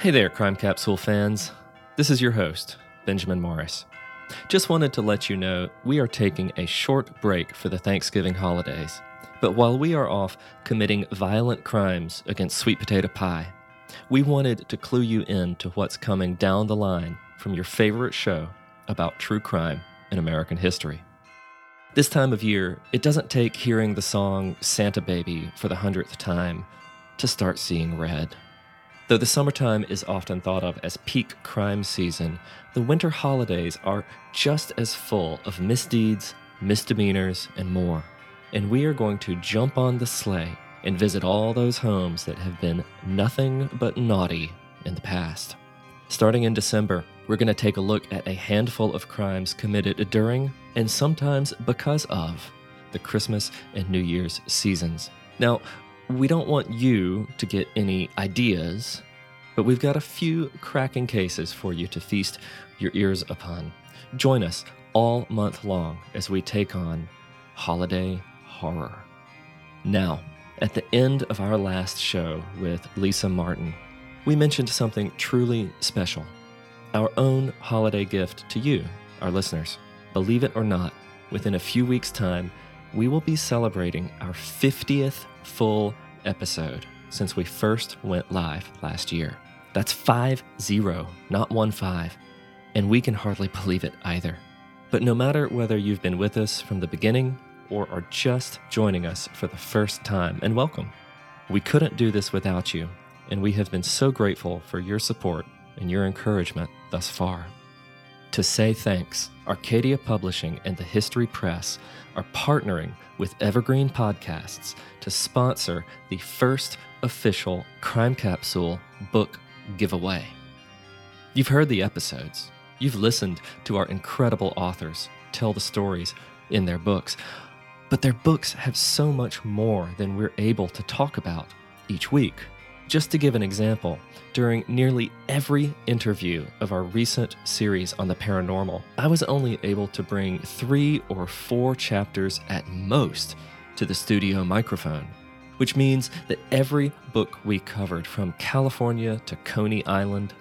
Hey there, Crime Capsule fans. This is your host, Benjamin Morris. Just wanted to let you know we are taking a short break for the Thanksgiving holidays. But while we are off committing violent crimes against sweet potato pie, we wanted to clue you in to what's coming down the line from your favorite show about true crime in American history. This time of year, it doesn't take hearing the song Santa Baby for the hundredth time to start seeing red. Though the summertime is often thought of as peak crime season, the winter holidays are just as full of misdeeds, misdemeanors, and more. And we are going to jump on the sleigh and visit all those homes that have been nothing but naughty in the past. Starting in December, we're going to take a look at a handful of crimes committed during and sometimes because of the Christmas and New Year's seasons. Now, we don't want you to get any ideas, but we've got a few cracking cases for you to feast your ears upon. Join us all month long as we take on holiday horror. Now, at the end of our last show with Lisa Martin, we mentioned something truly special our own holiday gift to you, our listeners. Believe it or not, within a few weeks' time, we will be celebrating our 50th full episode since we first went live last year. That's 5 0, not 1 5. And we can hardly believe it either. But no matter whether you've been with us from the beginning or are just joining us for the first time, and welcome. We couldn't do this without you, and we have been so grateful for your support and your encouragement thus far. To say thanks, Arcadia Publishing and the History Press are partnering with Evergreen Podcasts to sponsor the first official Crime Capsule book giveaway. You've heard the episodes, you've listened to our incredible authors tell the stories in their books, but their books have so much more than we're able to talk about each week. Just to give an example, during nearly every interview of our recent series on the paranormal, I was only able to bring three or four chapters at most to the studio microphone, which means that every book we covered from California to Coney Island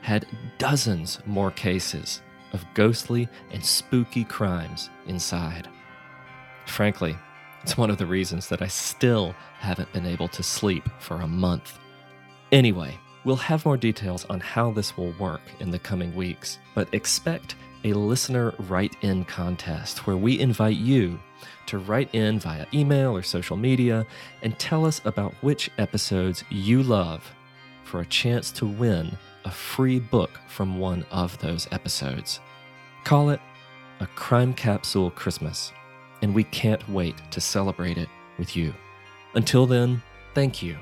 had dozens more cases of ghostly and spooky crimes inside. Frankly, it's one of the reasons that I still haven't been able to sleep for a month. Anyway, we'll have more details on how this will work in the coming weeks, but expect a listener write in contest where we invite you to write in via email or social media and tell us about which episodes you love for a chance to win a free book from one of those episodes. Call it a Crime Capsule Christmas, and we can't wait to celebrate it with you. Until then, thank you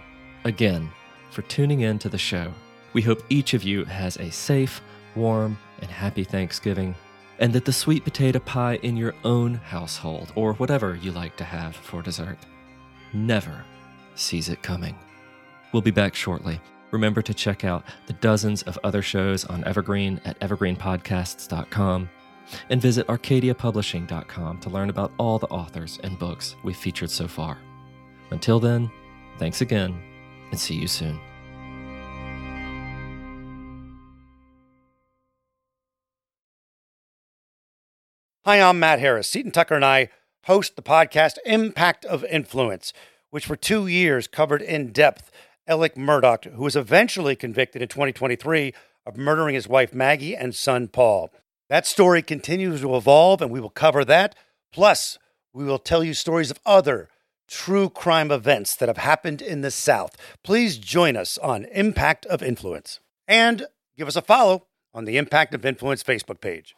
again for tuning in to the show. We hope each of you has a safe, warm, and happy Thanksgiving, and that the sweet potato pie in your own household, or whatever you like to have for dessert, never sees it coming. We'll be back shortly. Remember to check out the dozens of other shows on Evergreen at evergreenpodcasts.com and visit arcadiapublishing.com to learn about all the authors and books we've featured so far. Until then, thanks again and see you soon. Hi, I'm Matt Harris. Seton Tucker and I host the podcast Impact of Influence, which for two years covered in depth Alec Murdaugh, who was eventually convicted in 2023 of murdering his wife Maggie and son Paul. That story continues to evolve, and we will cover that. Plus, we will tell you stories of other true crime events that have happened in the South. Please join us on Impact of Influence and give us a follow on the Impact of Influence Facebook page.